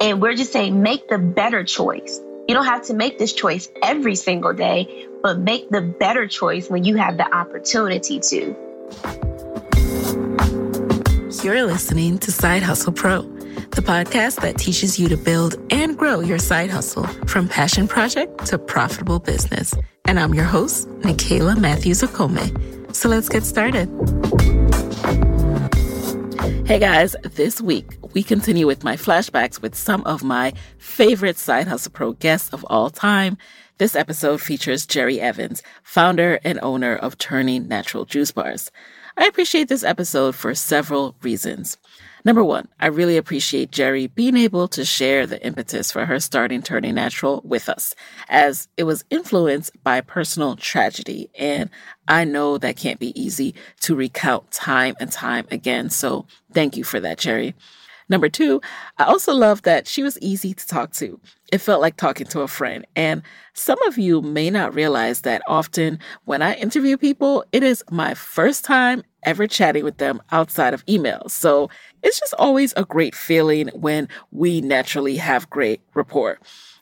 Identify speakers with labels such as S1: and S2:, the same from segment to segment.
S1: And we're just saying, make the better choice. You don't have to make this choice every single day, but make the better choice when you have the opportunity to.
S2: You're listening to Side Hustle Pro, the podcast that teaches you to build and grow your side hustle from passion project to profitable business. And I'm your host, Nicaila Matthews Okome. So let's get started. Hey guys, this week we continue with my flashbacks with some of my favorite Side Hustle Pro guests of all time. This episode features Jerri Evans, founder and owner of Turning Natural Juice Bars. I appreciate this episode for several reasons. Number one, I really appreciate Jerri being able to share the impetus for her starting Turning Natural with us, as it was influenced by personal tragedy. And I know that can't be easy to recount time and time again. So thank you for that, Jerri. Number two, I also love that she was easy to talk to. It felt like talking to a friend. And some of you may not realize that often when I interview people, it is my first time ever chatting with them outside of email. So it's just always a great feeling when we naturally have great rapport.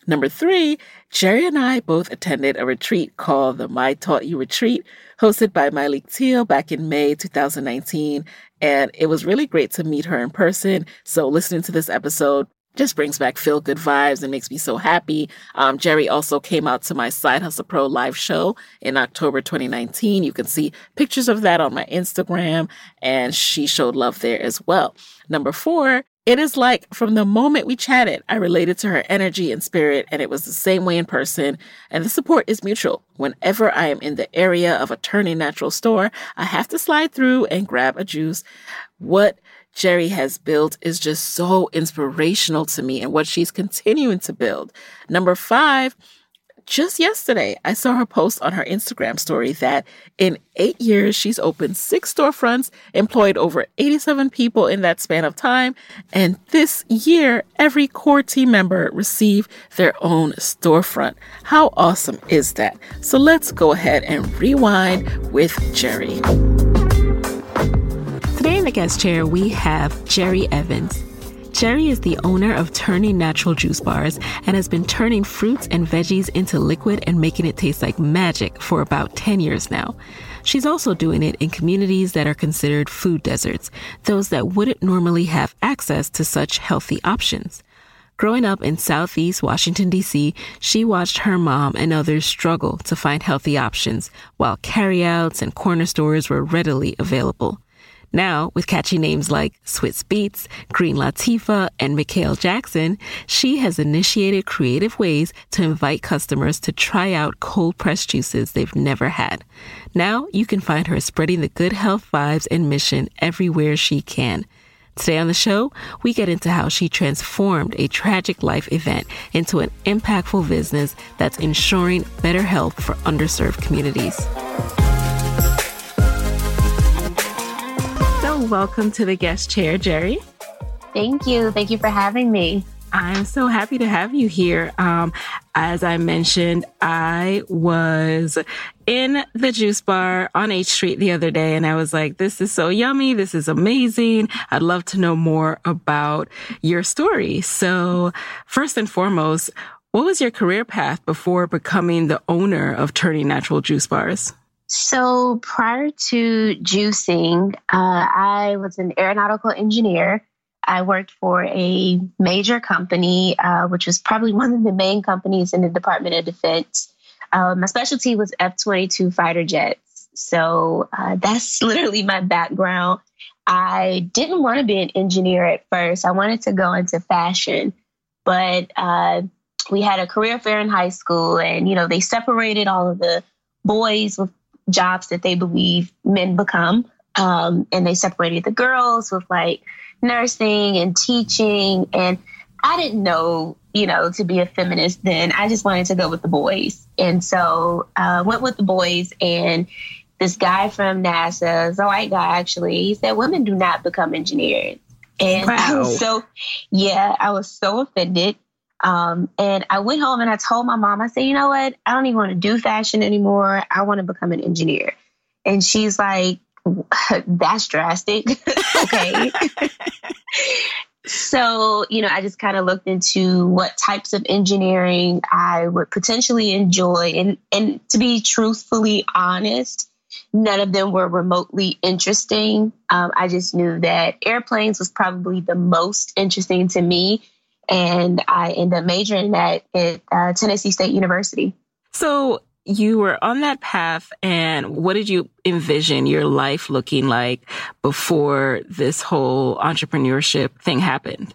S2: Number three, Jerri and I both attended a retreat called the My Taught You Retreat, hosted by Miley Teal back in May 2019. And it was really great to meet her in person. So listening to this episode just brings back feel good vibes and makes me so happy. Um, Jerri also came out to my Side Hustle Pro live show in October 2019. You can see pictures of that on my Instagram, and she showed love there as well. Number four, it is like from the moment we chatted, I related to her energy and spirit, and it was the same way in person. And the support is mutual. Whenever I am in the area of a turning natural store, I have to slide through and grab a juice. What Jerri has built is just so inspirational to me and what she's continuing to build. Number five, just yesterday, I saw her post on her Instagram story that in eight years, she's opened six storefronts, employed over 87 people in that span of time. And this year, every core team member received their own storefront. How awesome is that? So let's go ahead and rewind with Jerri. In the guest chair, we have Jerri Evans. Jerri is the owner of Turning Natural Juice Bars and has been turning fruits and veggies into liquid and making it taste like magic for about 10 years now. She's also doing it in communities that are considered food deserts, those that wouldn't normally have access to such healthy options. Growing up in Southeast Washington, D.C., she watched her mom and others struggle to find healthy options while carryouts and corner stores were readily available. Now, with catchy names like Swizz Beets, Green Latifah, and Mikhail Jackson, she has initiated creative ways to invite customers to try out cold pressed juices they've never had. Now, you can find her spreading the good health vibes and mission everywhere she can. Today on the show, we get into how she transformed a tragic life event into an impactful business that's ensuring better health for underserved communities. Welcome to the guest chair, Jerri.
S1: Thank you. Thank you for having me.
S2: I'm so happy to have you here. Um, as I mentioned, I was in the juice bar on H Street the other day and I was like, this is so yummy. This is amazing. I'd love to know more about your story. So first and foremost, what was your career path before becoming the owner of Turning Natural Juice Bars?
S1: So prior to juicing, uh, I was an aeronautical engineer. I worked for a major company, uh, which was probably one of the main companies in the Department of Defense. Uh, my specialty was F 22 fighter jets. So uh, that's literally my background. I didn't want to be an engineer at first, I wanted to go into fashion, but uh, we had a career fair in high school, and you know, they separated all of the boys with jobs that they believe men become. Um, and they separated the girls with like nursing and teaching. And I didn't know, you know, to be a feminist then. I just wanted to go with the boys. And so I uh, went with the boys and this guy from NASA, a white guy actually, he said women do not become engineers. And wow. I was so, yeah, I was so offended. Um, and I went home and I told my mom, I said, you know what? I don't even want to do fashion anymore. I want to become an engineer. And she's like, that's drastic. okay. so, you know, I just kind of looked into what types of engineering I would potentially enjoy. And, and to be truthfully honest, none of them were remotely interesting. Um, I just knew that airplanes was probably the most interesting to me. And I ended up majoring that at uh, Tennessee State University.
S2: So, you were on that path and what did you envision your life looking like before this whole entrepreneurship thing happened?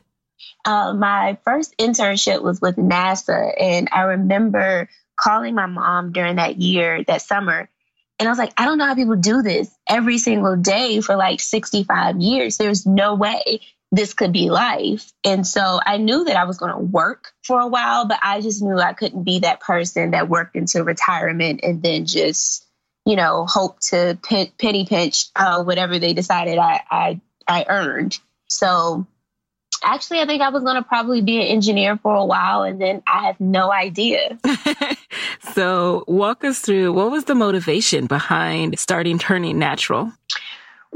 S1: Uh, my first internship was with NASA, and I remember calling my mom during that year, that summer, and I was like, I don't know how people do this every single day for like 65 years. There's no way this could be life. And so I knew that I was going to work for a while, but I just knew I couldn't be that person that worked into retirement and then just, you know, hope to penny pinch uh, whatever they decided I, I, I earned. So actually, I think I was going to probably be an engineer for a while and then I have no idea.
S2: so walk us through what was the motivation behind starting Turning Natural?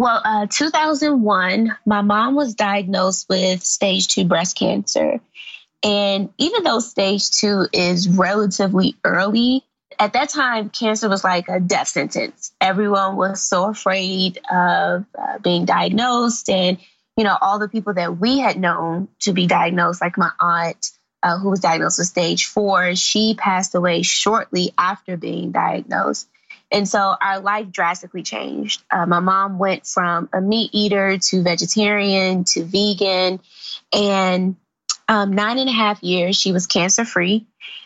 S1: Well, uh, 2001, my mom was diagnosed with stage two breast cancer. And even though stage two is relatively early, at that time, cancer was like a death sentence. Everyone was so afraid of uh, being diagnosed. And, you know, all the people that we had known to be diagnosed, like my aunt, uh, who was diagnosed with stage four, she passed away shortly after being diagnosed. And so our life drastically changed. Uh, my mom went from a meat eater to vegetarian to vegan. And um, nine and a half years, she was cancer free,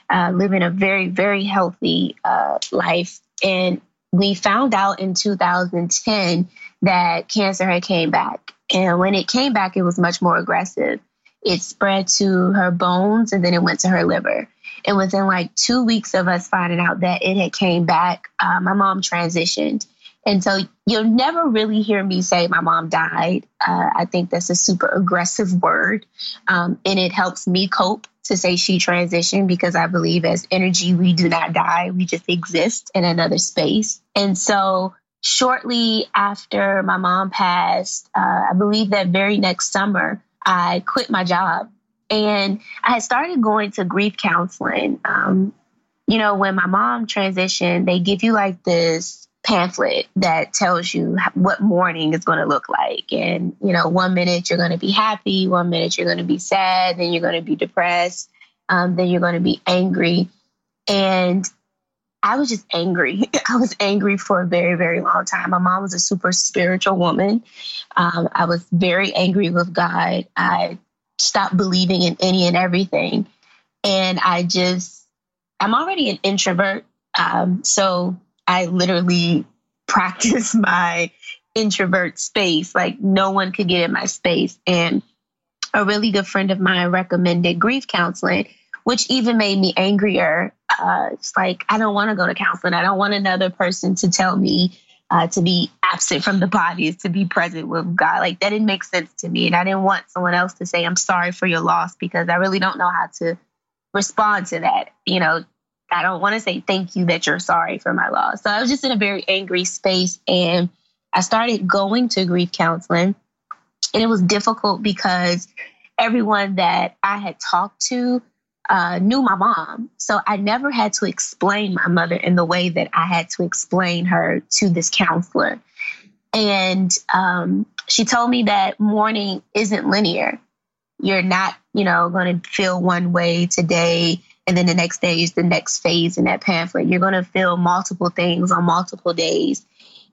S1: uh, living a very, very healthy uh, life. And we found out in 2010 that cancer had came back. And when it came back, it was much more aggressive. It spread to her bones and then it went to her liver. And within like two weeks of us finding out that it had came back, uh, my mom transitioned. And so you'll never really hear me say my mom died. Uh, I think that's a super aggressive word. Um, and it helps me cope to say she transitioned because I believe as energy, we do not die. We just exist in another space. And so shortly after my mom passed, uh, I believe that very next summer, I quit my job and I had started going to grief counseling. Um, you know, when my mom transitioned, they give you like this pamphlet that tells you what mourning is going to look like. And, you know, one minute you're going to be happy, one minute you're going to be sad, then you're going to be depressed, um, then you're going to be angry. And I was just angry. I was angry for a very, very long time. My mom was a super spiritual woman. Um, I was very angry with God. I stopped believing in any and everything. And I just, I'm already an introvert. Um, so I literally practice my introvert space. Like no one could get in my space. And a really good friend of mine recommended grief counseling which even made me angrier. Uh, it's like, I don't want to go to counseling. I don't want another person to tell me uh, to be absent from the body is to be present with God. Like, that didn't make sense to me. And I didn't want someone else to say, I'm sorry for your loss because I really don't know how to respond to that. You know, I don't want to say thank you that you're sorry for my loss. So I was just in a very angry space and I started going to grief counseling. And it was difficult because everyone that I had talked to uh, knew my mom. So I never had to explain my mother in the way that I had to explain her to this counselor. And um, she told me that mourning isn't linear. You're not, you know, going to feel one way today, and then the next day is the next phase in that pamphlet. You're going to feel multiple things on multiple days.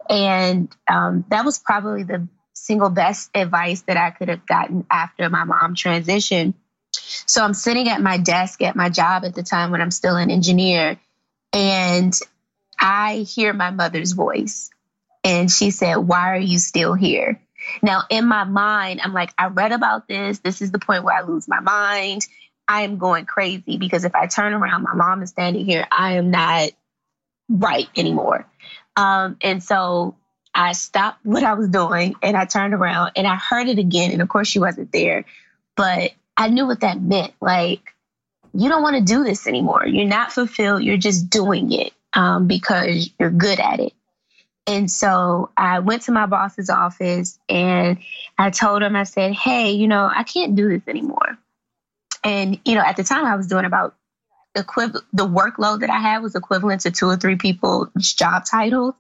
S1: And um, that was probably the single best advice that I could have gotten after my mom transitioned so I'm sitting at my desk at my job at the time when I'm still an engineer, and I hear my mother's voice. And she said, Why are you still here? Now, in my mind, I'm like, I read about this. This is the point where I lose my mind. I am going crazy because if I turn around, my mom is standing here. I am not right anymore. Um, and so I stopped what I was doing and I turned around and I heard it again. And of course, she wasn't there. But I knew what that meant. Like, you don't want to do this anymore. You're not fulfilled. You're just doing it um, because you're good at it. And so I went to my boss's office and I told him, I said, hey, you know, I can't do this anymore. And, you know, at the time I was doing about equivalent, the workload that I had was equivalent to two or three people's job titles.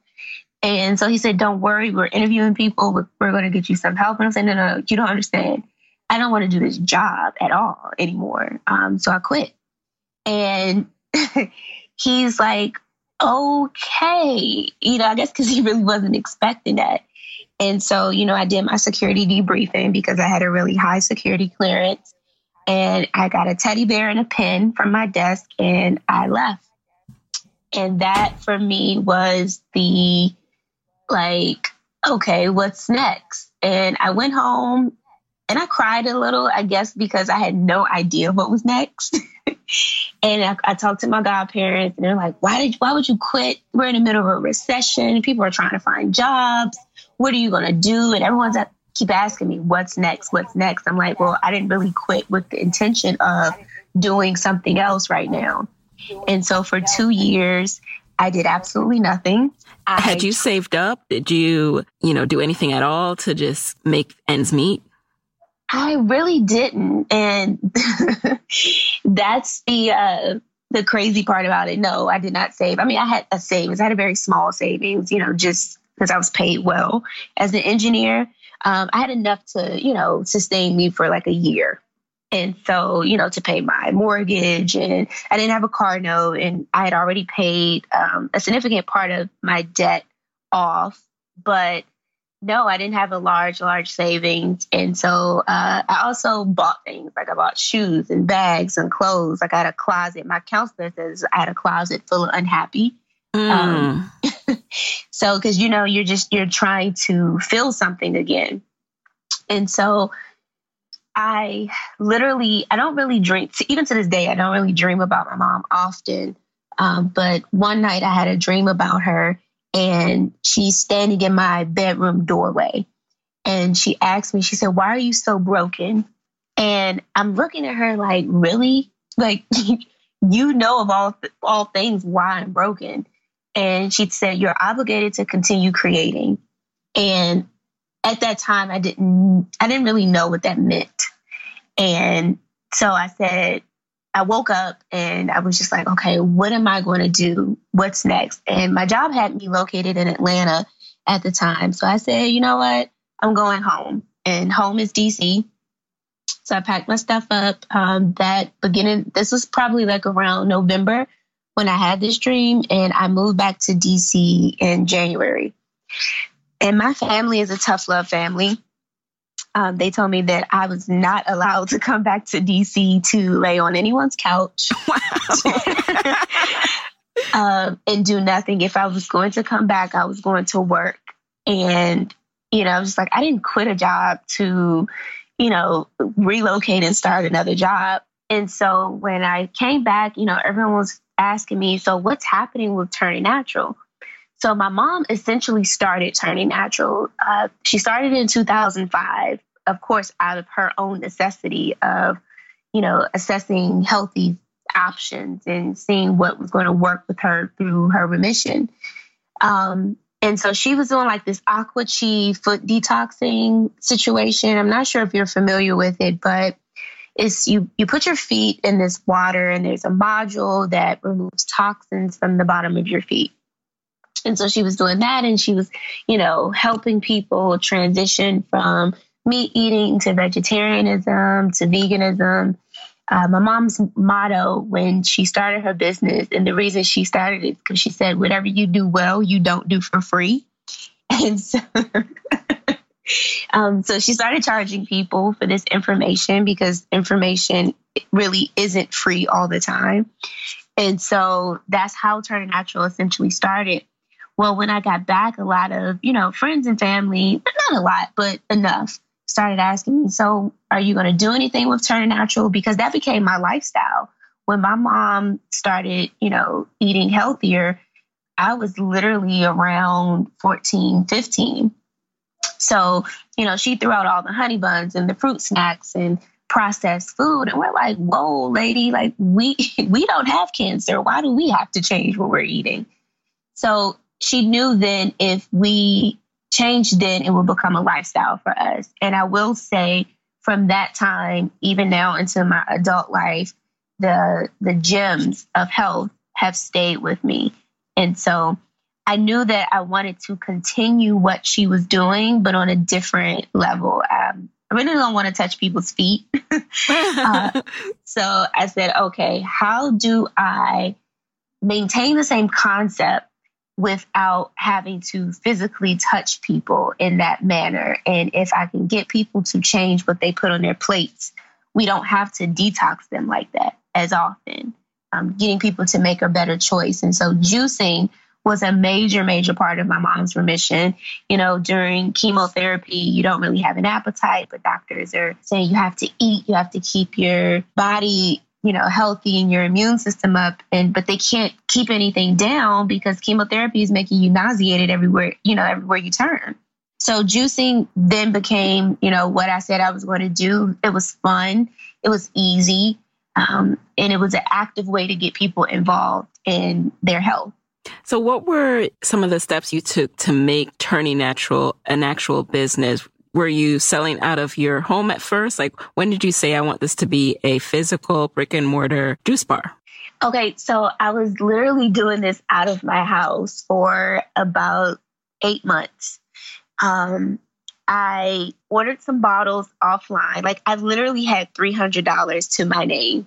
S1: And so he said, don't worry, we're interviewing people. We're, we're going to get you some help. And I said, no, no, you don't understand. I don't want to do this job at all anymore. Um, so I quit. And he's like, okay, you know, I guess because he really wasn't expecting that. And so, you know, I did my security debriefing because I had a really high security clearance. And I got a teddy bear and a pen from my desk and I left. And that for me was the like, okay, what's next? And I went home and I cried a little, I guess, because I had no idea what was next. and I, I, talked to my godparents, and they're like, "Why did? Why would you quit? We're in the middle of a recession. People are trying to find jobs. What are you gonna do?" And everyone's at, keep asking me, "What's next? What's next?" I'm like, "Well, I didn't really quit with the intention of doing something else right now." And so for two years, I did absolutely nothing.
S2: I, Had you saved up? Did you, you know, do anything at all to just make ends meet?
S1: I really didn't. And that's the uh, the crazy part about it. No, I did not save. I mean, I had a savings. I had a very small savings, you know, just because I was paid well as an engineer. Um, I had enough to, you know, sustain me for like a year. And so, you know, to pay my mortgage and I didn't have a car note and I had already paid um, a significant part of my debt off. But no, I didn't have a large, large savings. And so uh, I also bought things like I bought shoes and bags and clothes. Like I had a closet. My counselor says I had a closet full of unhappy. Mm. Um, so, because you know, you're just, you're trying to feel something again. And so I literally, I don't really dream, even to this day, I don't really dream about my mom often. Um, but one night I had a dream about her and she's standing in my bedroom doorway. And she asked me, she said, Why are you so broken? And I'm looking at her like, Really? Like, you know of all, all things why I'm broken. And she said, You're obligated to continue creating. And at that time, I didn't, I didn't really know what that meant. And so I said, I woke up and I was just like, okay, what am I going to do? What's next? And my job had me located in Atlanta at the time. So I said, you know what? I'm going home. And home is DC. So I packed my stuff up. Um, that beginning, this was probably like around November when I had this dream, and I moved back to DC in January. And my family is a tough love family. Um, they told me that I was not allowed to come back to DC to lay on anyone's couch um, and do nothing. If I was going to come back, I was going to work. And, you know, I was like, I didn't quit a job to, you know, relocate and start another job. And so when I came back, you know, everyone was asking me, so what's happening with Turning Natural? So my mom essentially started Turning Natural. Uh, she started in 2005, of course, out of her own necessity of, you know, assessing healthy options and seeing what was going to work with her through her remission. Um, and so she was doing like this aqua chi foot detoxing situation. I'm not sure if you're familiar with it, but it's you you put your feet in this water and there's a module that removes toxins from the bottom of your feet. And so she was doing that and she was, you know, helping people transition from meat eating to vegetarianism to veganism. Uh, my mom's motto when she started her business, and the reason she started it because she said, "Whatever you do well, you don't do for free." And so, um, so she started charging people for this information because information really isn't free all the time. And so that's how Turning Natural essentially started. Well, when I got back, a lot of, you know, friends and family, not a lot, but enough, started asking me, So, are you going to do anything with Turning Natural? Because that became my lifestyle. When my mom started, you know, eating healthier, I was literally around 14, 15. So, you know, she threw out all the honey buns and the fruit snacks and processed food. And we're like, whoa, lady, like we we don't have cancer. Why do we have to change what we're eating? So she knew then if we changed then it will become a lifestyle for us. And I will say from that time, even now into my adult life, the the gems of health have stayed with me. And so I knew that I wanted to continue what she was doing, but on a different level. Um, I really don't want to touch people's feet. uh, so I said, okay, how do I maintain the same concept without having to physically touch people in that manner. And if I can get people to change what they put on their plates, we don't have to detox them like that as often. Um, getting people to make a better choice. And so juicing was a major, major part of my mom's remission. You know, during chemotherapy, you don't really have an appetite, but doctors are saying you have to eat, you have to keep your body you know healthy and your immune system up and but they can't keep anything down because chemotherapy is making you nauseated everywhere you know everywhere you turn. So juicing then became you know what i said i was going to do. It was fun. It was easy. Um, and it was an active way to get people involved in their health.
S3: So what were some of the steps you took to make turning natural an actual business were you selling out of your home at first? Like, when did you say, I want this to be a physical brick and mortar juice bar?
S1: Okay, so I was literally doing this out of my house for about eight months. Um, I ordered some bottles offline. Like I literally had $300 to my name.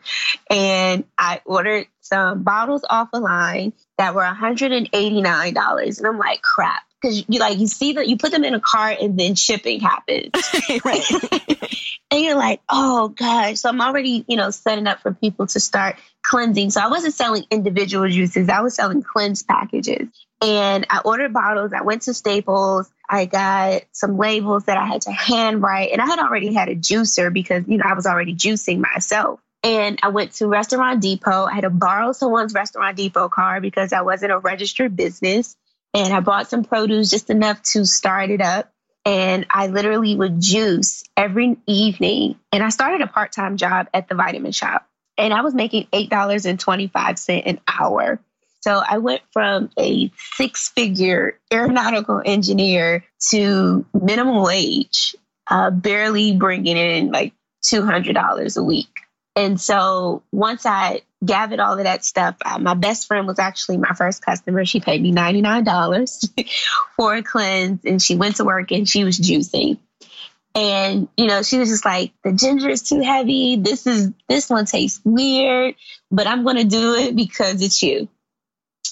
S1: and I ordered some bottles offline that were $189. And I'm like, crap because you like you see that you put them in a cart and then shipping happens. Right. And you're like oh gosh. So i'm already you know setting up for people to start cleansing. So i wasn't selling individual juices. I was selling cleanse packages. And i ordered bottles. I went to staples. I got some labels that i had to handwrite and i had already had a juicer because you know i was already juicing myself. And I went to Restaurant Depot. I had to borrow someone's Restaurant Depot card because I wasn't a registered business and I bought some produce just enough to start it up. And I literally would juice every evening. And I started a part time job at the vitamin shop, and I was making $8.25 an hour. So I went from a six figure aeronautical engineer to minimum wage, uh, barely bringing in like $200 a week. And so once I gathered all of that stuff. Uh, my best friend was actually my first customer. She paid me $99 for a cleanse and she went to work and she was juicing. And, you know, she was just like, the ginger is too heavy. This is, this one tastes weird, but I'm going to do it because it's you.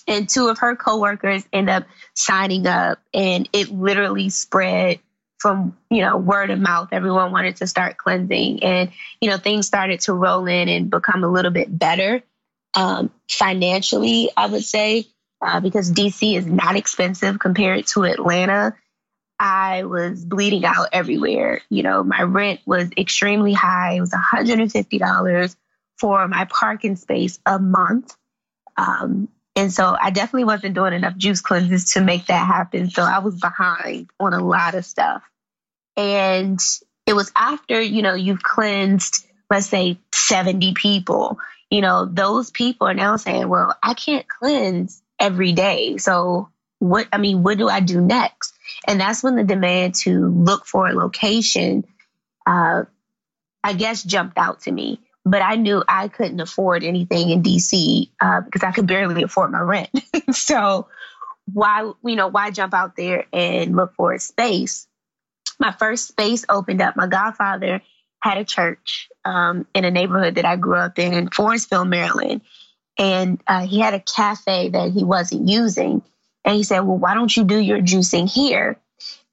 S1: And two of her coworkers end up signing up and it literally spread from, you know, word of mouth. Everyone wanted to start cleansing and, you know, things started to roll in and become a little bit better. Um, financially, I would say, uh, because DC is not expensive compared to Atlanta. I was bleeding out everywhere. You know, my rent was extremely high. It was $150 for my parking space a month. Um, and so I definitely wasn't doing enough juice cleanses to make that happen. So I was behind on a lot of stuff. And it was after, you know, you've cleansed, let's say 70 people, you know, those people are now saying, well, I can't cleanse every day. So what, I mean, what do I do next? And that's when the demand to look for a location, uh, I guess, jumped out to me. But I knew I couldn't afford anything in DC uh, because I could barely afford my rent. so why, you know, why jump out there and look for a space? My first space opened up. My godfather had a church um, in a neighborhood that I grew up in in Forestville, Maryland. And uh, he had a cafe that he wasn't using. And he said, Well, why don't you do your juicing here?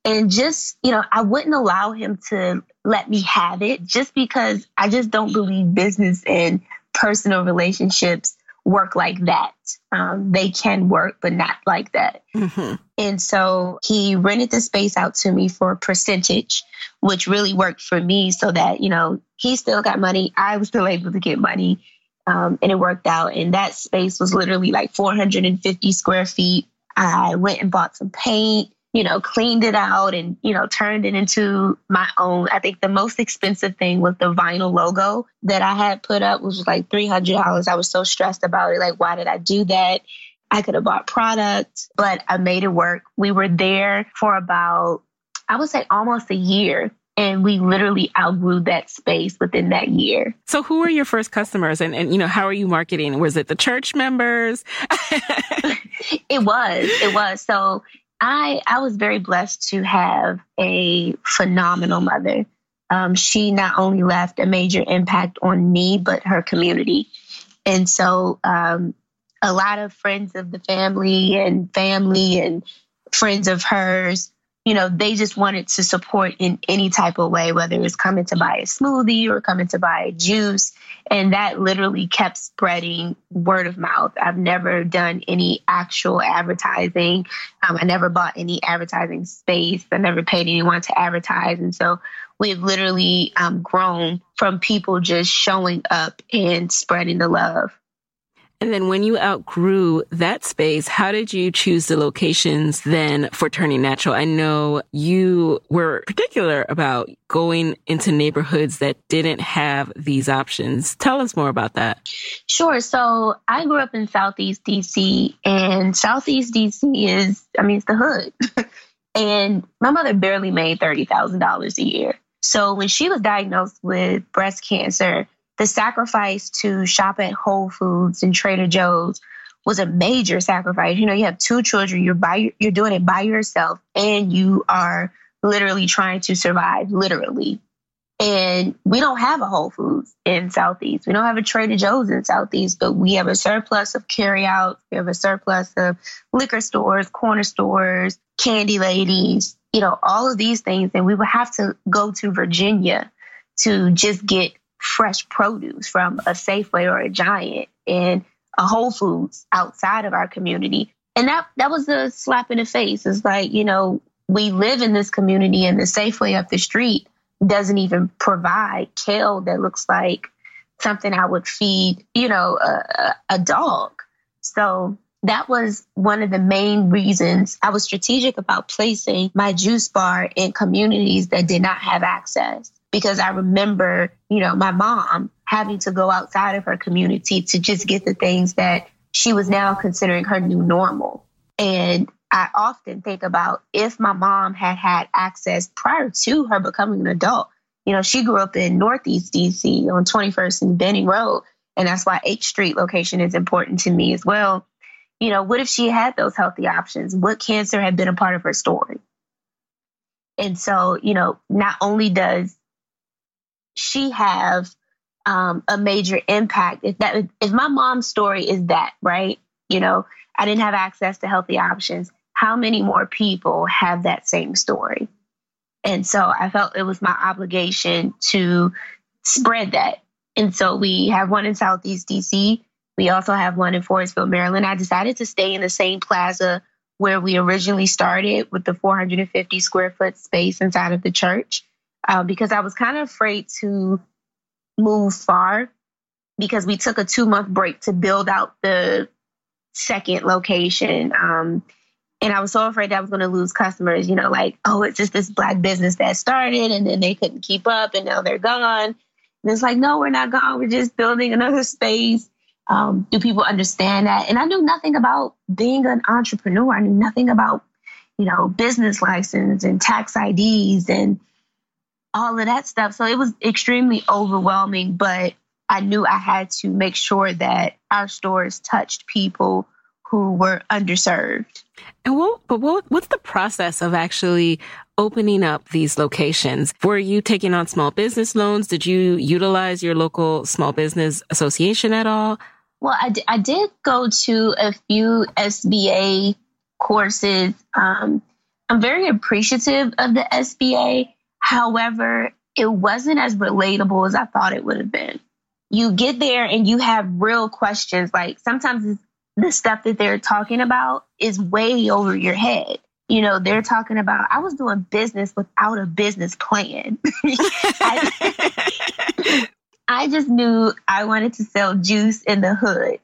S1: And just, you know, I wouldn't allow him to let me have it just because I just don't believe business and personal relationships work like that. Um, they can work, but not like that. Mm-hmm. And so he rented the space out to me for a percentage, which really worked for me so that, you know, he still got money. I was still able to get money. Um, and it worked out. And that space was literally like 450 square feet. I went and bought some paint, you know, cleaned it out and, you know, turned it into my own. I think the most expensive thing was the vinyl logo that I had put up, which was like $300. I was so stressed about it. Like, why did I do that? I could have bought product, but I made it work. We were there for about, I would say almost a year and we literally outgrew that space within that year.
S3: So who were your first customers and, and you know, how are you marketing? Was it the church members?
S1: it was, it was. So I, I was very blessed to have a phenomenal mother. Um, she not only left a major impact on me, but her community. And so, um, a lot of friends of the family and family and friends of hers you know, they just wanted to support in any type of way, whether it was coming to buy a smoothie or coming to buy a juice. And that literally kept spreading word of mouth. I've never done any actual advertising. Um, I never bought any advertising space. I never paid anyone to advertise. And so we've literally um, grown from people just showing up and spreading the love.
S3: And then when you outgrew that space, how did you choose the locations then for turning natural? I know you were particular about going into neighborhoods that didn't have these options. Tell us more about that.
S1: Sure. So I grew up in Southeast DC and Southeast DC is, I mean, it's the hood. and my mother barely made $30,000 a year. So when she was diagnosed with breast cancer, the sacrifice to shop at Whole Foods and Trader Joe's was a major sacrifice. You know, you have two children, you're by you're doing it by yourself and you are literally trying to survive, literally. And we don't have a Whole Foods in Southeast. We don't have a Trader Joe's in Southeast, but we have a surplus of carryouts. We have a surplus of liquor stores, corner stores, candy ladies, you know, all of these things. And we would have to go to Virginia to just get fresh produce from a Safeway or a Giant and a Whole Foods outside of our community. And that that was a slap in the face. It's like, you know, we live in this community and the Safeway up the street doesn't even provide kale that looks like something I would feed, you know, a, a dog. So that was one of the main reasons I was strategic about placing my juice bar in communities that did not have access because I remember, you know, my mom having to go outside of her community to just get the things that she was now considering her new normal. And I often think about if my mom had had access prior to her becoming an adult. You know, she grew up in Northeast DC on 21st and Benning Road. And that's why H Street location is important to me as well. You know, what if she had those healthy options? What cancer had been a part of her story? And so, you know, not only does she have um, a major impact, if that if my mom's story is that, right? You know, I didn't have access to healthy options. How many more people have that same story? And so I felt it was my obligation to spread that. And so we have one in Southeast DC. We also have one in Forestville, Maryland. I decided to stay in the same plaza where we originally started with the 450 square foot space inside of the church uh, because I was kind of afraid to move far because we took a two month break to build out the second location. Um, and I was so afraid that I was going to lose customers, you know, like, oh, it's just this black business that started and then they couldn't keep up and now they're gone. And it's like, no, we're not gone. We're just building another space. Um, do people understand that? And I knew nothing about being an entrepreneur. I knew nothing about, you know, business license and tax IDs and all of that stuff. So it was extremely overwhelming, but I knew I had to make sure that our stores touched people who were underserved.
S3: And what, but what, what's the process of actually opening up these locations? Were you taking on small business loans? Did you utilize your local small business association at all?
S1: Well, I, d- I did go to a few SBA courses. Um, I'm very appreciative of the SBA. However, it wasn't as relatable as I thought it would have been. You get there and you have real questions. Like sometimes the stuff that they're talking about is way over your head. You know, they're talking about, I was doing business without a business plan. I, I just knew I wanted to sell juice in the hood.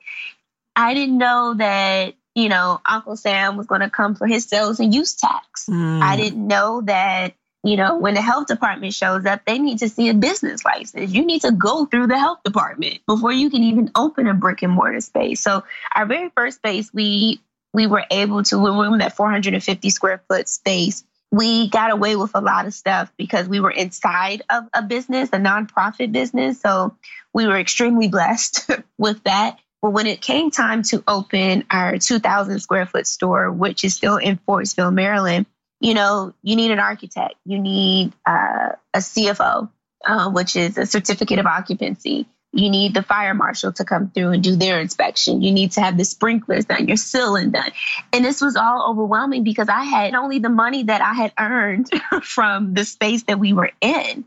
S1: I didn't know that, you know, Uncle Sam was going to come for his sales and use tax. Mm. I didn't know that you know, when the health department shows up, they need to see a business license. You need to go through the health department before you can even open a brick and mortar space. So our very first space, we we were able to when we were in that 450 square foot space, we got away with a lot of stuff because we were inside of a business, a nonprofit business. So we were extremely blessed with that. But when it came time to open our 2,000 square foot store, which is still in Forestville, Maryland, you know, you need an architect, you need uh, a C of O, uh, which is a certificate of occupancy. You need the fire marshal to come through and do their inspection. You need to have the sprinklers done, your ceiling done. And this was all overwhelming because I had only the money that I had earned from the space that we were in.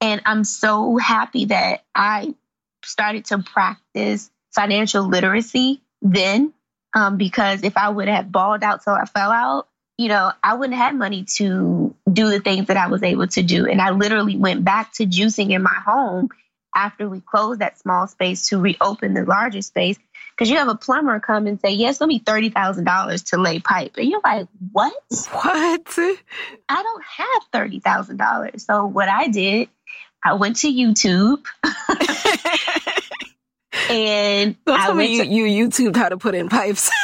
S1: And I'm so happy that I started to practice financial literacy then, um, because if I would have balled out till I fell out, you know, I wouldn't have money to do the things that I was able to do. And I literally went back to juicing in my home after we closed that small space to reopen the larger space. Because you have a plumber come and say, Yes, let me $30,000 to lay pipe. And you're like, What?
S3: What?
S1: I don't have $30,000. So what I did, I went to YouTube. and
S3: Don't
S1: I went
S3: you,
S1: to-
S3: you YouTubed how to put in pipes.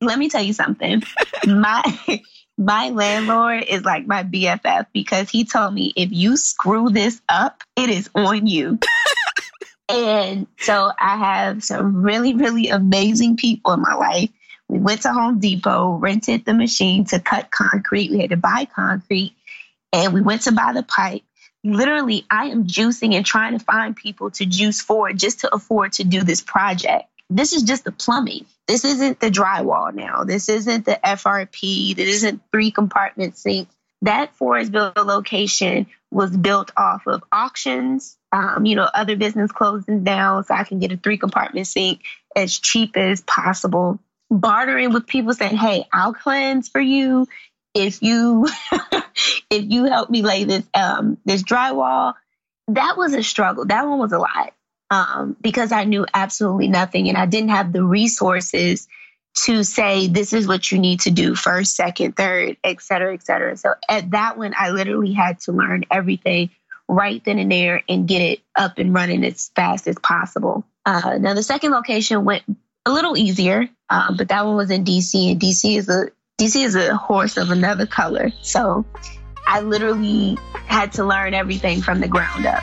S1: let me tell you something. my my landlord is like my BFF because he told me if you screw this up, it is on you. and so I have some really, really amazing people in my life. We went to Home Depot, rented the machine to cut concrete. We had to buy concrete and we went to buy the pipe. Literally, I am juicing and trying to find people to juice for just to afford to do this project this is just the plumbing. This isn't the drywall now. This isn't the FRP. This isn't three compartment sinks. That Forestville location was built off of auctions, um, you know, other business closing down so I can get a three compartment sink as cheap as possible. Bartering with people saying, hey, I'll cleanse for you if you if you help me lay this um this drywall. That was a struggle. That one was a lot um, because I knew absolutely nothing and I didn't have the resources to say this is what you need to do first, second, third, et cetera, et cetera. So at that one, I literally had to learn everything right then and there and get it up and running as fast as possible. Uh, now the second location went a little easier, um, but that one was in DC, and DC is a DC is a horse of another color. So I literally had to learn everything from the ground up.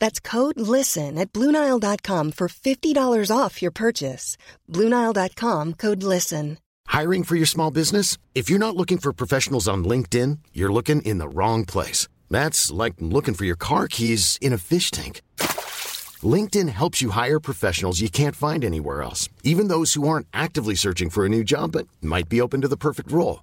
S4: That's code LISTEN at Bluenile.com for $50 off your purchase. Bluenile.com code LISTEN.
S5: Hiring for your small business? If you're not looking for professionals on LinkedIn, you're looking in the wrong place. That's like looking for your car keys in a fish tank. LinkedIn helps you hire professionals you can't find anywhere else, even those who aren't actively searching for a new job but might be open to the perfect role.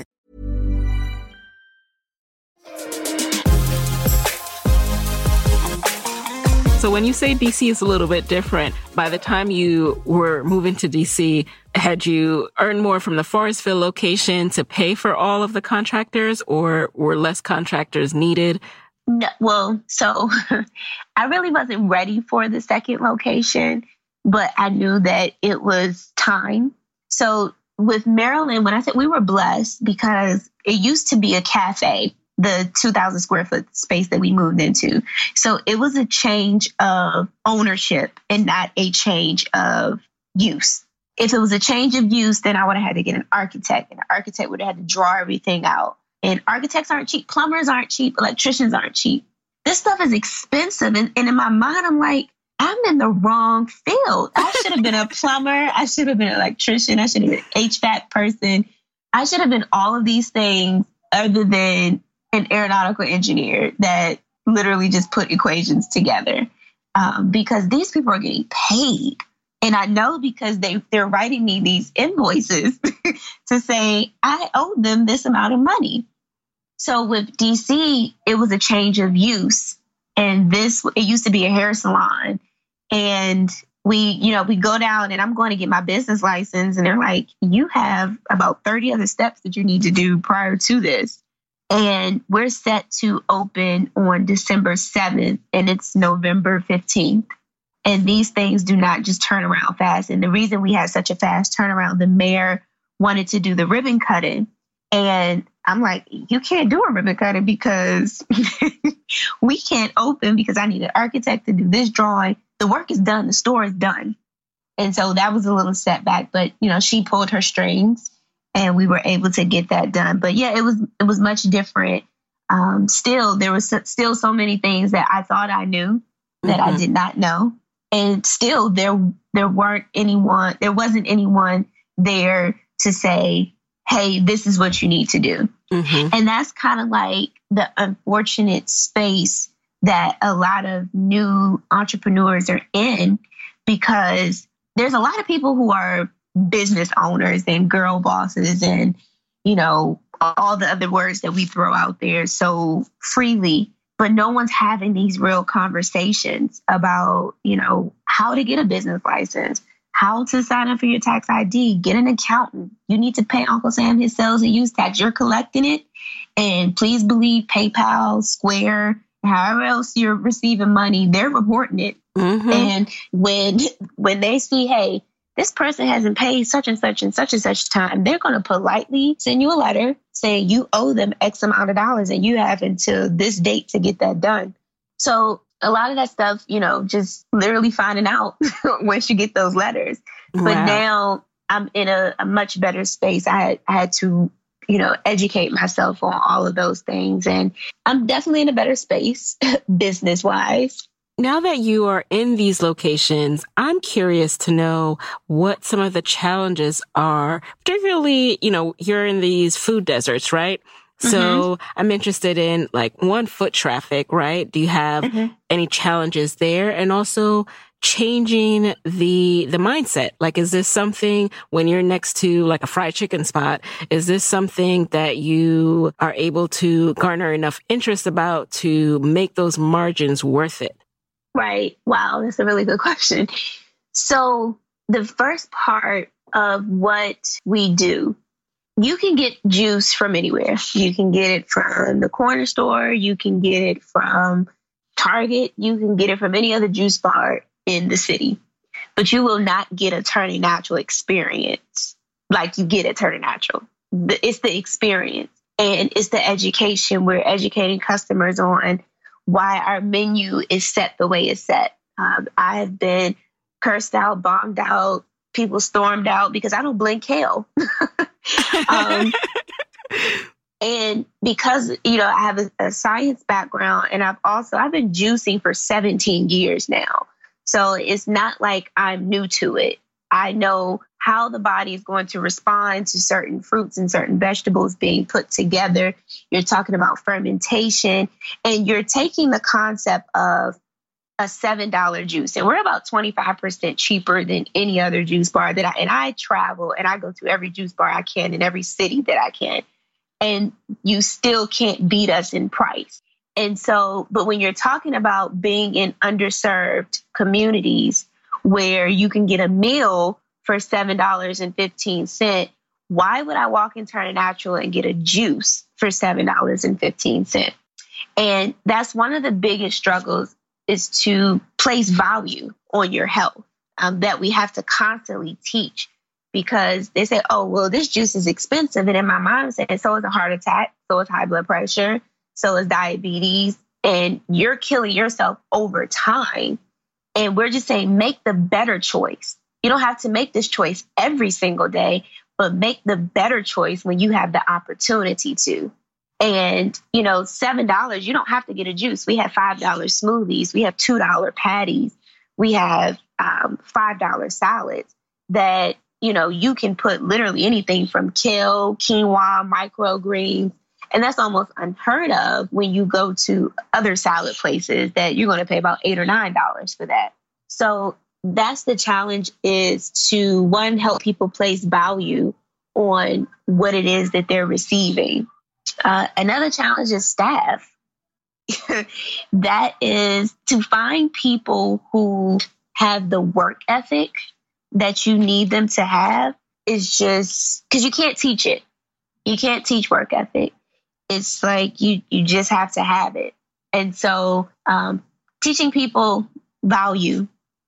S3: So when you say DC is a little bit different, by the time you were moving to DC, had you earned more from the Forestville location to pay for all of the contractors or were less contractors needed?
S1: No, well, so I really wasn't ready for the second location but I knew that it was time. So with Maryland, when I said we were blessed because it used to be a cafe, the 2,000 square foot space that we moved into. So it was a change of ownership and not a change of use. If it was a change of use, then I would have had to get an architect, and the architect would have had to draw everything out. And architects aren't cheap, plumbers aren't cheap, electricians aren't cheap. This stuff is expensive. And, and in my mind, I'm like, I'm in the wrong field. I should have been a plumber. I should have been an electrician. I should have been an HVAC person. I should have been all of these things other than an aeronautical engineer that literally just put equations together. Um, because these people are getting paid. And I know because they, they're writing me these invoices to say, I owe them this amount of money. So with DC, it was a change of use. And this, it used to be a hair salon. And we, you know, we go down and I'm going to get my business license. And they're like, you have about 30 other steps that you need to do prior to this. And we're set to open on December 7th and it's November 15th. And these things do not just turn around fast. And the reason we had such a fast turnaround, the mayor wanted to do the ribbon cutting. And I'm like, you can't do a ribbon cutting because we can't open because I need an architect to do this drawing. The work is done, the store is done. And so that was a little setback, but you know, she pulled her strings and we were able to get that done. But yeah, it was it was much different. Um, still, there was still so many things that I thought I knew that mm-hmm. I did not know, and still there there weren't anyone there wasn't anyone there to say, "Hey, this is what you need to do." Mm-hmm. And that's kind of like the unfortunate space that a lot of new entrepreneurs are in because there's a lot of people who are business owners and girl bosses and, you know, all the other words that we throw out there so freely. But no one's having these real conversations about, you know, how to get a business license, how to sign up for your tax ID, get an accountant. You need to pay Uncle Sam his sales and use tax. You're collecting it. And please believe PayPal, Square, however else you're receiving money, they're reporting it. Mm-hmm. And when when they see, hey, this person hasn't paid such and such and such and such time, they're going to politely send you a letter saying you owe them X amount of dollars and you have until this date to get that done. So a lot of that stuff, you know, just literally finding out once you get those letters. Wow. But now I'm in a, a much better space. I had, I had to, you know, educate myself on all of those things. And I'm definitely in a better space business wise.
S3: Now that you are in these locations, I'm curious to know what some of the challenges are, particularly, you know, you're in these food deserts, right? So mm-hmm. I'm interested in like one foot traffic, right? Do you have mm-hmm. any challenges there? And also changing the, the mindset. Like, is this something when you're next to like a fried chicken spot? Is this something that you are able to garner enough interest about to make those margins worth it?
S1: Right. Wow. That's a really good question. So, the first part of what we do, you can get juice from anywhere. You can get it from the corner store, you can get it from Target, you can get it from any other juice bar in the city. But you will not get a Turning Natural experience like you get at Turning Natural. It's the experience and it's the education. We're educating customers on why our menu is set the way it's set. Um, I have been cursed out, bombed out, people stormed out because I don't blink kale. um, and because you know I have a, a, science background, and I've also I've been juicing for 17 years now, so it's not like I'm new to it. I know how the body is going to respond to certain fruits and certain vegetables being put together. You're talking about fermentation, and you're taking the concept of a $7 juice. And we're about 25% cheaper than any other juice bar that I and I travel and I go to every juice bar I can in every city that I can. And you still can't beat us in price. And so, but when you're talking about being in underserved communities where you can get a meal for $7.15, why would I walk into Turning Natural and get a juice for $7.15? And that's one of the biggest struggles is to place value on your health. um, that we have to constantly teach because they say, oh, well, this juice is expensive. And in my mind, saying, so is a heart attack, so is high blood pressure, so is diabetes. And you're killing yourself over time. And we're just saying, make the better choice. You don't have to make this choice every single day, but make the better choice when you have the opportunity to. And, you know, $7, you don't have to get a juice. We have $5 smoothies, we have $2 patties, we have um, $5 salads that you know, you can put literally anything from kale, quinoa, microgreens, and that's almost unheard of when you go to other salad places that you're going to pay about eight or nine dollars for that. So that's the challenge is to one help people place value on what it is that they're receiving. Uh, another challenge is staff. that is to find people who have the work ethic that you need them to have is just because you can't teach it. You can't teach work ethic. It's like you you just have to have it. And so um, teaching people value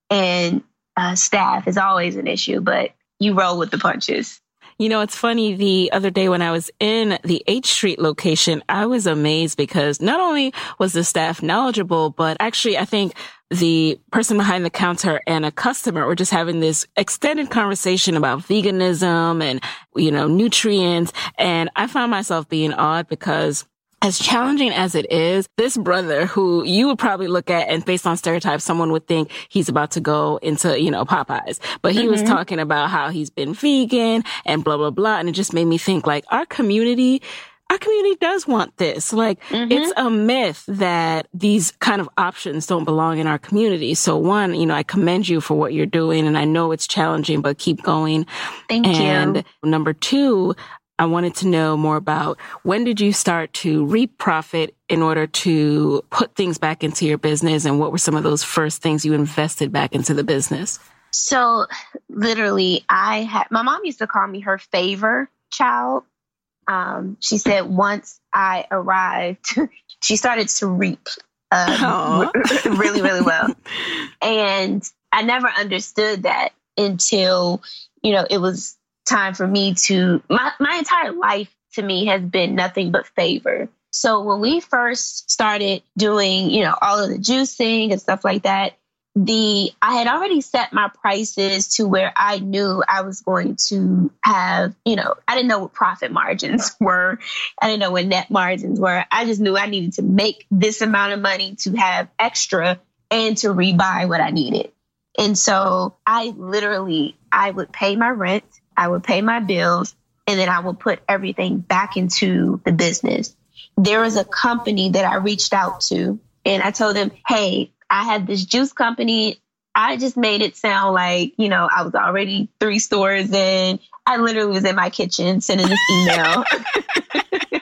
S1: and uh, staff is always an issue, but you roll with the punches.
S2: You know, it's funny. The other day when I was in the H Street location, I was amazed because not only was the staff knowledgeable, but actually I think the person behind the counter and a customer were just having this extended conversation about veganism and, you know, nutrients. And I found myself being awed because as challenging as it is, this brother who you would probably look at and based on stereotypes, someone would think he's about to go into, you know, Popeyes. But he mm-hmm. was talking about how he's been vegan and blah, blah, blah. And it just made me think like our community our community does want this. Like mm-hmm. it's a myth that these kind of options don't belong in our community. So one, you know, I commend you for what you're doing and I know it's challenging, but keep going.
S1: Thank
S2: and
S1: you.
S2: And number two, I wanted to know more about when did you start to reap profit in order to put things back into your business and what were some of those first things you invested back into the business?
S1: So literally I had my mom used to call me her favor child um, she said once I arrived, she started to reap um, really, really well. And I never understood that until, you know, it was time for me to, my, my entire life to me has been nothing but favor. So when we first started doing, you know, all of the juicing and stuff like that, the I had already set my prices to where I knew I was going to have, you know, I didn't know what profit margins were. I didn't know what net margins were. I just knew I needed to make this amount of money to have extra and to rebuy what I needed. And so I literally I would pay my rent, I would pay my bills, and then I would put everything back into the business. There was a company that I reached out to and I told them, "Hey, I had this juice company. I just made it sound like, you know, I was already three stores in. I literally was in my kitchen sending this email.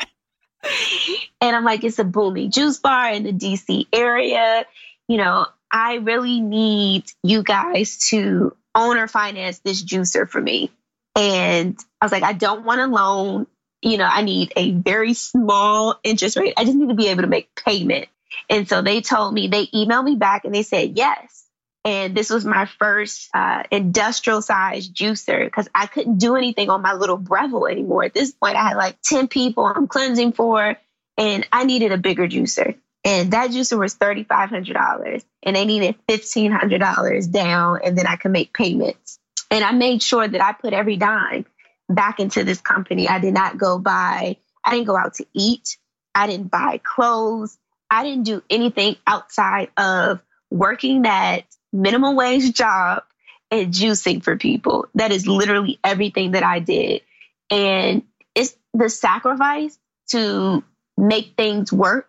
S1: and I'm like, it's a booming juice bar in the DC area. You know, I really need you guys to own or finance this juicer for me. And I was like, I don't want a loan. You know, I need a very small interest rate. I just need to be able to make payment. And so they told me, they emailed me back and they said yes. And this was my first uh, industrial sized juicer because I couldn't do anything on my little Breville anymore. At this point, I had like 10 people I'm cleansing for, and I needed a bigger juicer. And that juicer was $3,500, and they needed $1,500 down, and then I could make payments. And I made sure that I put every dime back into this company. I did not go buy, I didn't go out to eat, I didn't buy clothes. I didn't do anything outside of working that minimum wage job and juicing for people. That is literally everything that I did. And it's the sacrifice to make things work.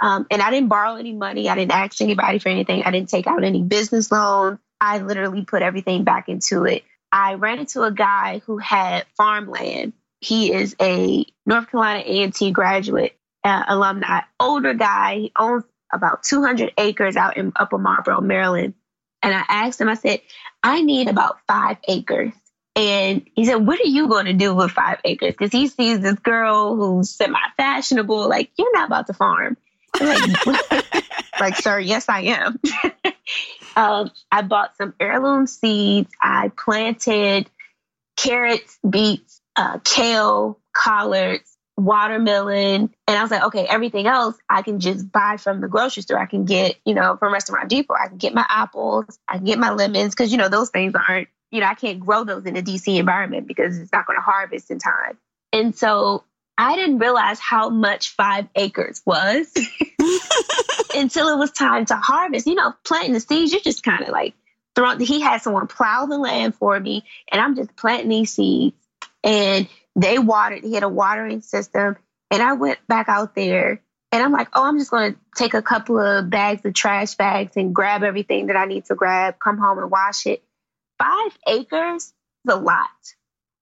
S1: Um, and I didn't borrow any money. I didn't ask anybody for anything. I didn't take out any business loans. I literally put everything back into it. I ran into a guy who had farmland. He is a North Carolina A&T graduate uh, alumni, older guy. He owns about 200 acres out in Upper Marlboro, Maryland. And I asked him, I said, I need about five acres. And he said, What are you going to do with five acres? Because he sees this girl who's semi fashionable, like, you're not about to farm. Like, like, sir, yes, I am. Um, I bought some heirloom seeds. I planted carrots, beets, uh, kale, collards, watermelon. And I was like, okay, everything else I can just buy from the grocery store. I can get, you know, from Restaurant Depot. I can get my apples. I can get my lemons because, you know, those things aren't, you know, I can't grow those in a DC environment because it's not going to harvest in time. And so I didn't realize how much five acres was until it was time to harvest. You know, planting the seeds, you're just kind of like throwing, he had someone plow the land for me, and I'm just planting these seeds. And they watered, he had a watering system. And I went back out there and I'm like, oh, I'm just going to take a couple of bags of trash bags and grab everything that I need to grab, come home and wash it. Five acres is a lot.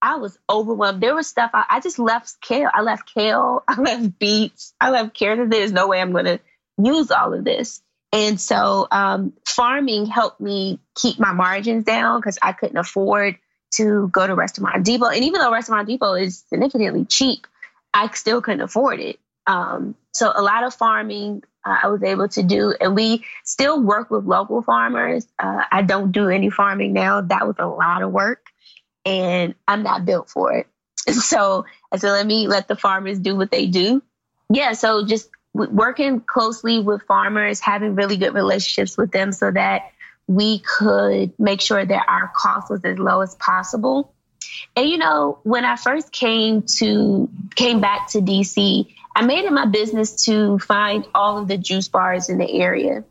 S1: I was overwhelmed. There was stuff I, I just left kale. I left kale. I left beets. I left carrots. There's no way I'm going to use all of this. And so um, farming helped me keep my margins down because I couldn't afford to go to Restaurant Depot. And even though Restaurant Depot is significantly cheap, I still couldn't afford it. Um, so a lot of farming uh, I was able to do, and we still work with local farmers. Uh, I don't do any farming now. That was a lot of work and I'm not built for it. So I said, let me let the farmers do what they do. Yeah, so just working closely with farmers, having really good relationships with them so that we could make sure that our cost was as low as possible. And you know, when I first came to came back to DC, I made it my business to find all of the juice bars in the area.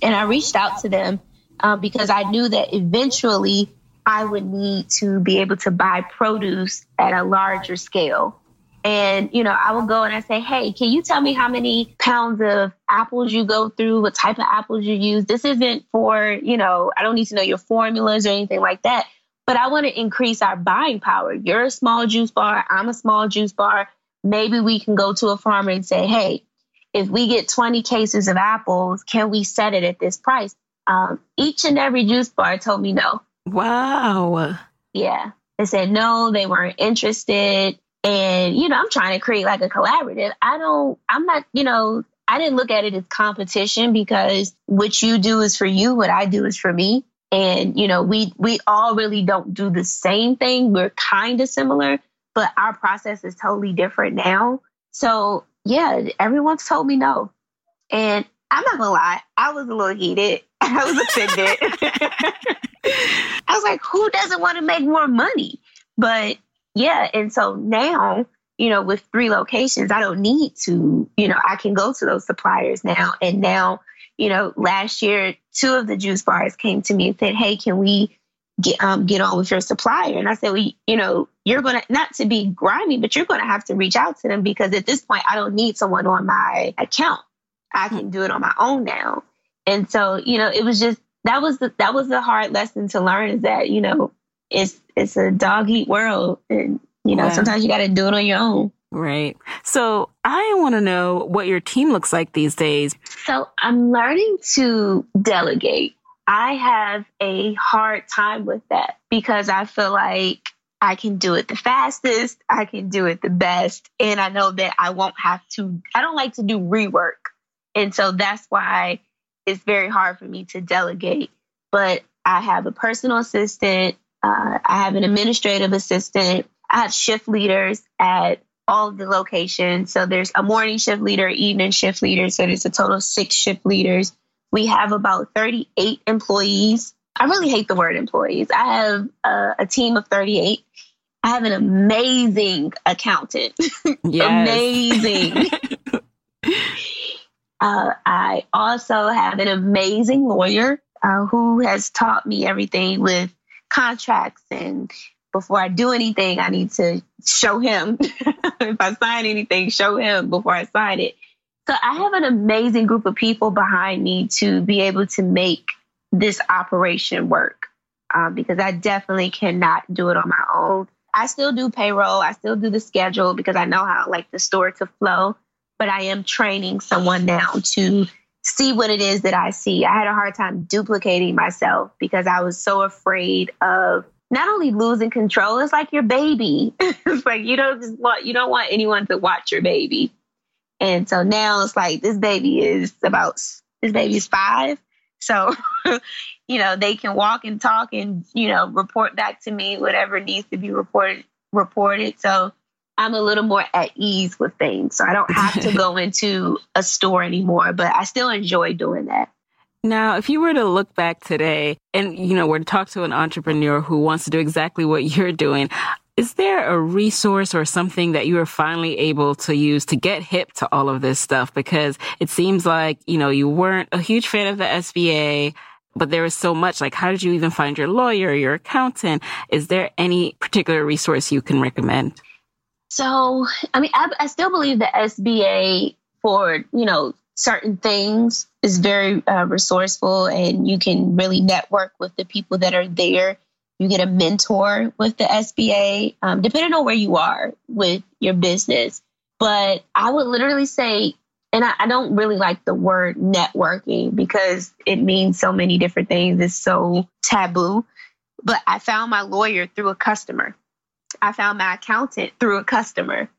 S1: And I reached out to them uh, because I knew that eventually I would need to be able to buy produce at a larger scale. And, you know, I will go and I say, hey, can you tell me how many pounds of apples you go through, what type of apples you use? This isn't for, you know, I don't need to know your formulas or anything like that, but I want to increase our buying power. You're a small juice bar, I'm a small juice bar. Maybe we can go to a farmer and say, hey, if we get 20 cases of apples, can we set it at this price? Um, each and every juice bar told me no.
S3: Wow.
S1: Yeah. They said no, they weren't interested. And, you know, I'm trying to create like a collaborative. I don't, I'm not, you know, I didn't look at it as competition because what you do is for you, what I do is for me. And, you know, we we all really don't do the same thing. We're kind of similar, but our process is totally different now. So yeah, everyone's told me no. And I'm not gonna lie, I was a little heated. I was offended. I was like, who doesn't want to make more money? But yeah, and so now, you know, with three locations, I don't need to, you know, I can go to those suppliers now. And now, you know, last year, two of the juice bars came to me and said, Hey, can we get um, get on with your supplier? And I said, Well, you know, you're gonna not to be grimy, but you're gonna have to reach out to them because at this point I don't need someone on my account. I can do it on my own now. And so, you know, it was just that was the that was the hard lesson to learn is that you know it's it's a dog eat world. And you know sometimes you got to do it on your own.
S3: Right. So i want to know what your team looks like these days.
S1: So i'm learning to delegate. I have a hard time with that because i feel like I can do it the fastest, I can do it the best, and I know that I won't have to I don't like to do rework. And so that's why it's very hard for me to delegate. But I have a personal assistant, uh, I have an administrative assistant, I have shift leaders at all of the locations. So there's a morning shift leader, evening shift leader. So there's a total of six shift leaders. We have about 38 employees. I really hate the word employees. I have a, a team of 38. I have an amazing accountant. amazing. Uh, I also have an amazing lawyer uh, who has taught me everything with contracts. And before I do anything, I need to show him. if I sign anything, show him before I sign it. So I have an amazing group of people behind me to be able to make this operation work um, because I definitely cannot do it on my own. I still do payroll. I still do the schedule because I know how like the store to flow but I am training someone now to see what it is that I see. I had a hard time duplicating myself because I was so afraid of not only losing control, it's like your baby. it's like you don't just want you don't want anyone to watch your baby. And so now it's like this baby is about this baby's five. So, you know, they can walk and talk and, you know, report back to me whatever needs to be reported reported. So I'm a little more at ease with things. So I don't have to go into a store anymore, but I still enjoy doing that.
S2: Now, if you were to look back today and, you know, were to talk to an entrepreneur who wants to do exactly what you're doing, is there a resource or something that you were finally able to use to get hip to all of this stuff? Because it seems like, you know, you weren't a huge fan of the SBA, but there was so much. Like, how did you even find your lawyer, your accountant? Is there any particular resource you can recommend?
S1: So, I mean, I, I still believe the SBA for, you know, certain things is very uh, resourceful and you can really network with the people that are there. You get a mentor with the SBA, um, depending on where you are with your business. But I would literally say, and I, I don't really like the word networking because it means so many different things. It's so taboo. But I found my lawyer through a customer. I found my accountant through a customer.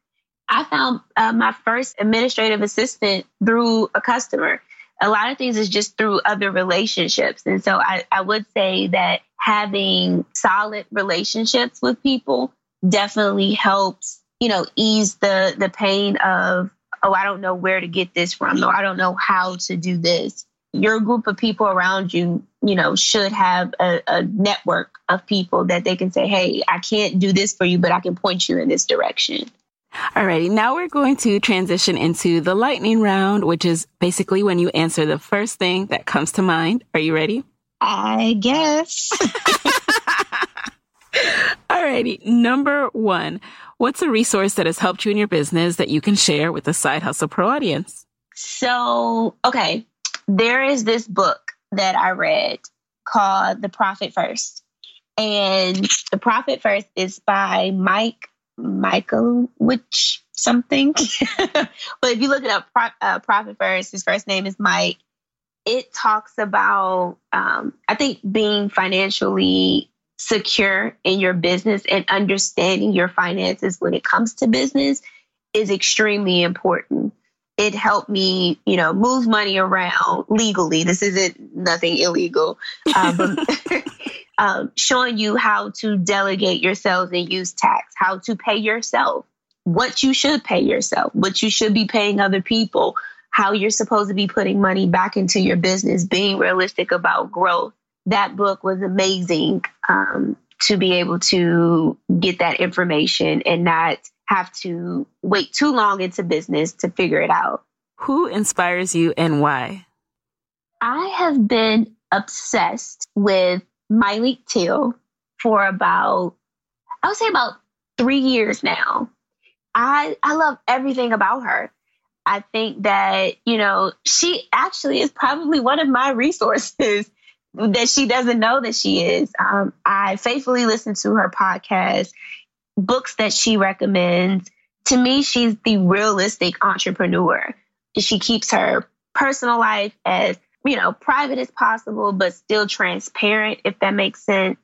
S1: I found uh, my first administrative assistant through a customer. A lot of things is just through other relationships. And so I, I would say that having solid relationships with people definitely helps, you know, ease the the pain of, oh, I don't know where to get this from, or I don't know how to do this your group of people around you, you know, should have a, a, network of people that they can say, hey, I can't do this for you, but I can point you in this direction.
S2: Alrighty, now we're going to transition into the lightning round, which is basically when you answer the first thing that comes to mind. Are you ready?
S1: I guess.
S2: Alrighty, number one, what's a resource that has helped you in your business that you can share with the Side Hustle Pro audience?
S1: So, okay, there is this book that I read called The Profit First. And The Profit First is by Mike Michael which something. but if you look it up, uh, Profit First, his first name is Mike. It talks about, um, I think, being financially secure in your business and understanding your finances when it comes to business is extremely important it helped me, you know, move money around legally. This isn't nothing illegal. Um, um, showing you how to delegate yourselves and use tax, how to pay yourself, what you should pay yourself, what you should be paying other people, how you're supposed to be putting money back into your business, being realistic about growth. That book was amazing um, to be able to get that information and not have to wait too long into business to figure it out.
S2: Who inspires you and why?
S1: I have been obsessed with Myleik Teele for about, I would say about three years now. I I love everything about her. I think that, you know, she actually is probably one of my resources that she doesn't know that she is. Um, I faithfully listen to her podcast books that she recommends, to me, she's the realistic entrepreneur. She keeps her personal life as, you know, private as possible, but still transparent, if that makes sense.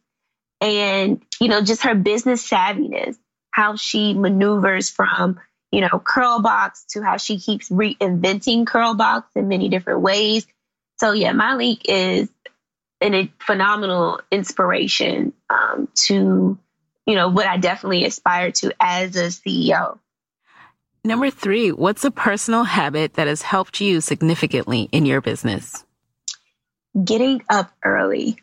S1: And, you know, just her business savviness, how she maneuvers from, you know, Curlbox to how she keeps reinventing Curlbox in many different ways. So, yeah, Myleik is an, a phenomenal inspiration um, to you know, what I definitely aspire to as a CEO.
S2: Number three, what's a personal habit that has helped you significantly in your business?
S1: Getting up early.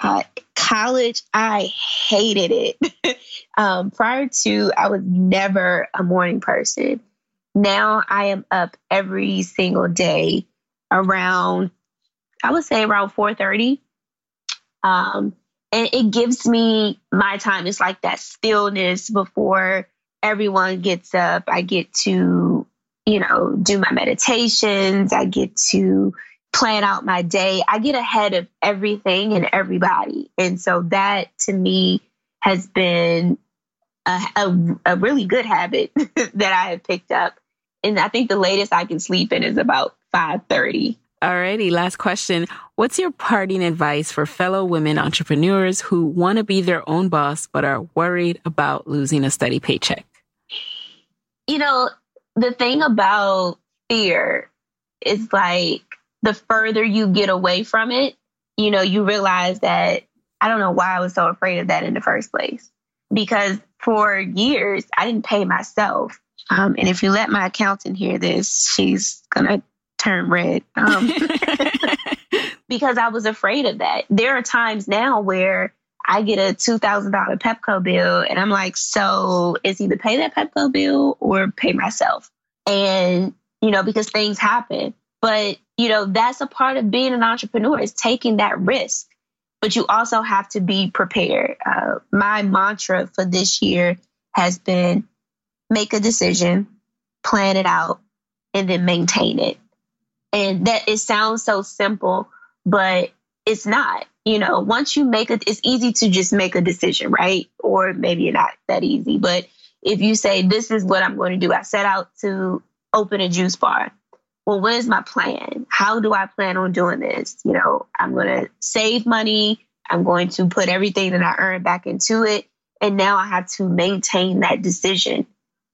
S1: Uh, college, I hated it. um, prior to, I was never a morning person. Now I am up every single day around, I would say around 4:30. Um, and it gives me my time. It's like that stillness before everyone gets up. I get to, you know, do my meditations. I get to plan out my day. I get ahead of everything and everybody. And so that to me has been a, a, a really good habit that I have picked up. And I think the latest I can sleep in is about 5:30.
S2: Alrighty, last question. What's your parting advice for fellow women entrepreneurs who want to be their own boss but are worried about losing a steady paycheck?
S1: You know, the thing about fear is like the further you get away from it, you know, you realize that I don't know why I was so afraid of that in the first place. Because for years, I didn't pay myself. Um, and if you let my accountant hear this, she's going to turn red. Um, because I was afraid of that. There are times now where I get a $2,000 Pepco bill and I'm like, so is either pay that Pepco bill or pay myself? And, you know, because things happen. But, you know, that's a part of being an entrepreneur is taking that risk. But you also have to be prepared. Uh, my mantra for this year has been make a decision, plan it out, and then maintain it. And that it sounds so simple, but it's not. You know, once you make it, it's easy to just make a decision, right? Or maybe not that easy. But if you say, this is what I'm going to do, I set out to open a juice bar. Well, what is my plan? How do I plan on doing this? You know, I'm going to save money. I'm going to put everything that I earn back into it. And now I have to maintain that decision.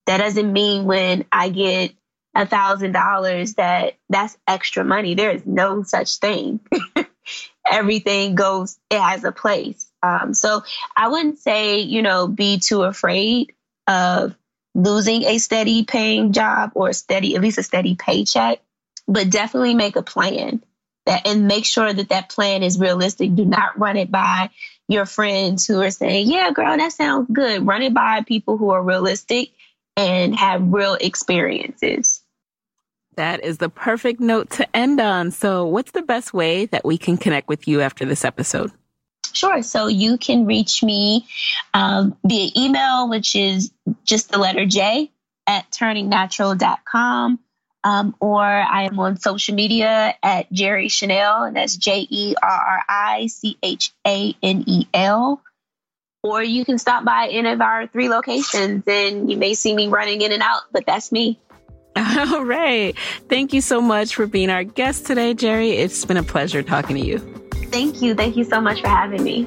S1: That doesn't mean when I get a thousand dollars that that's extra money. There is no such thing. Everything goes, it has a place. Um, so I wouldn't say, you know, be too afraid of losing a steady paying job or a steady, at least a steady paycheck, but definitely make a plan that and make sure that that plan is realistic. Do not run it by your friends who are saying, yeah, girl, that sounds good. Run it by people who are realistic and have real experiences.
S3: That is the perfect note to end on. So, what's the best way that we can connect with you after this episode?
S1: Sure. So, you can reach me um, via email, which is just the letter J at turningnatural.com. Um, or I am on social media at Jerri Chanel, and that's J E R R I C H A N E L. Or you can stop by any of our three locations and you may see me running in and out, but that's me.
S3: All right. Thank you so much for being our guest today, Jerri. It's been a pleasure talking to you.
S1: Thank you. Thank you so much for having me.